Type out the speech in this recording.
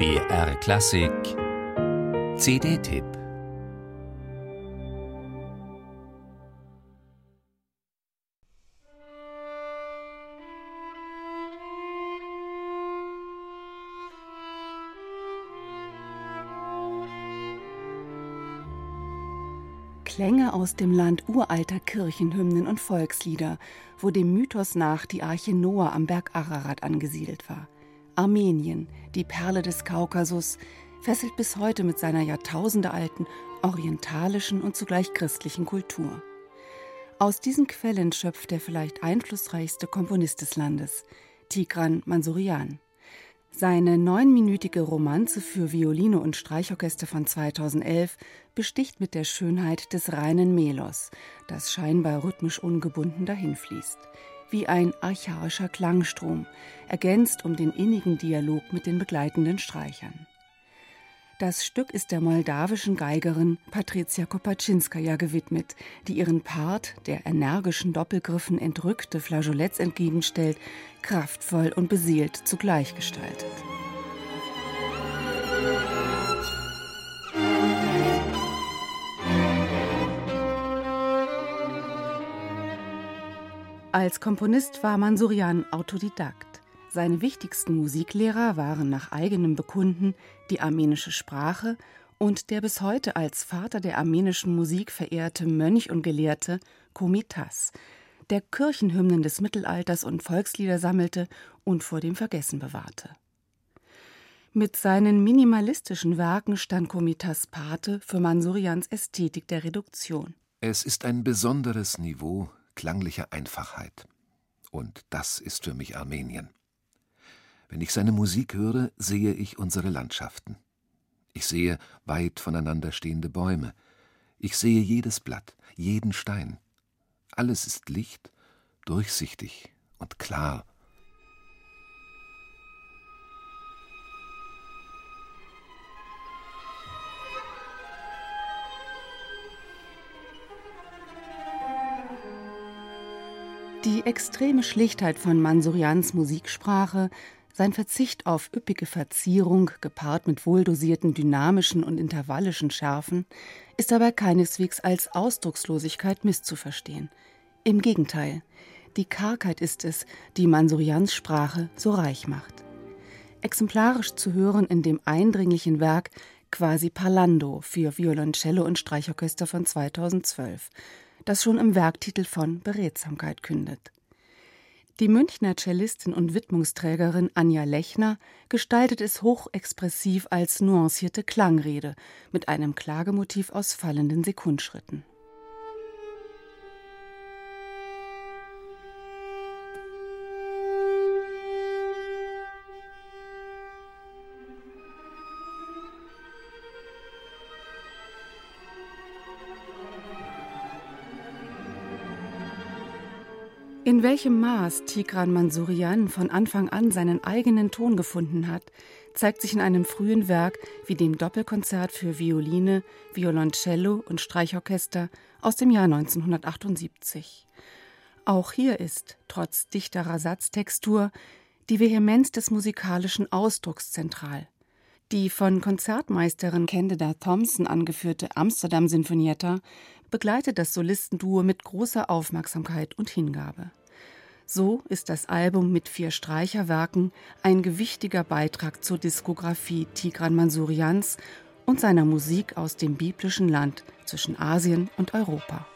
BR Klassik CD-Tipp Klänge aus dem Land uralter Kirchenhymnen und Volkslieder, wo dem Mythos nach die Arche Noah am Berg Ararat angesiedelt war. Armenien, die Perle des Kaukasus, fesselt bis heute mit seiner jahrtausendealten orientalischen und zugleich christlichen Kultur. Aus diesen Quellen schöpft der vielleicht einflussreichste Komponist des Landes, Tigran Mansurian. Seine neunminütige Romanze für Violine und Streichorchester von 2011 besticht mit der Schönheit des reinen Melos, das scheinbar rhythmisch ungebunden dahinfließt wie ein archaischer Klangstrom, ergänzt um den innigen Dialog mit den begleitenden Streichern. Das Stück ist der moldawischen Geigerin Patricia Kopaczynskaja gewidmet, die ihren Part, der energischen Doppelgriffen entrückte Flageoletts entgegenstellt, kraftvoll und beseelt zugleich gestaltet. Als Komponist war Mansurian Autodidakt. Seine wichtigsten Musiklehrer waren nach eigenem Bekunden die armenische Sprache und der bis heute als Vater der armenischen Musik verehrte Mönch und Gelehrte Komitas, der Kirchenhymnen des Mittelalters und Volkslieder sammelte und vor dem Vergessen bewahrte. Mit seinen minimalistischen Werken stand Komitas Pate für Mansurians Ästhetik der Reduktion. Es ist ein besonderes Niveau, klanglicher Einfachheit. Und das ist für mich Armenien. Wenn ich seine Musik höre, sehe ich unsere Landschaften. Ich sehe weit voneinander stehende Bäume. Ich sehe jedes Blatt, jeden Stein. Alles ist Licht, durchsichtig und klar Die extreme Schlichtheit von Mansurians Musiksprache, sein Verzicht auf üppige Verzierung, gepaart mit wohldosierten dynamischen und intervallischen Schärfen, ist dabei keineswegs als Ausdruckslosigkeit misszuverstehen. Im Gegenteil, die Kargheit ist es, die Mansurians Sprache so reich macht. Exemplarisch zu hören in dem eindringlichen Werk Quasi Parlando für Violoncello und Streichorchester von 2012 das schon im Werktitel von Beredsamkeit kündet. Die Münchner Cellistin und Widmungsträgerin Anja Lechner gestaltet es hochexpressiv als nuancierte Klangrede mit einem Klagemotiv aus fallenden Sekundschritten. In welchem Maß Tigran Mansurian von Anfang an seinen eigenen Ton gefunden hat, zeigt sich in einem frühen Werk wie dem Doppelkonzert für Violine, Violoncello und Streichorchester aus dem Jahr 1978. Auch hier ist, trotz dichterer Satztextur, die Vehemenz des musikalischen Ausdrucks zentral. Die von Konzertmeisterin Candida Thompson angeführte Amsterdam Sinfonietta begleitet das Solistenduo mit großer Aufmerksamkeit und Hingabe. So ist das Album mit vier Streicherwerken ein gewichtiger Beitrag zur Diskografie Tigran Mansurians und seiner Musik aus dem biblischen Land zwischen Asien und Europa.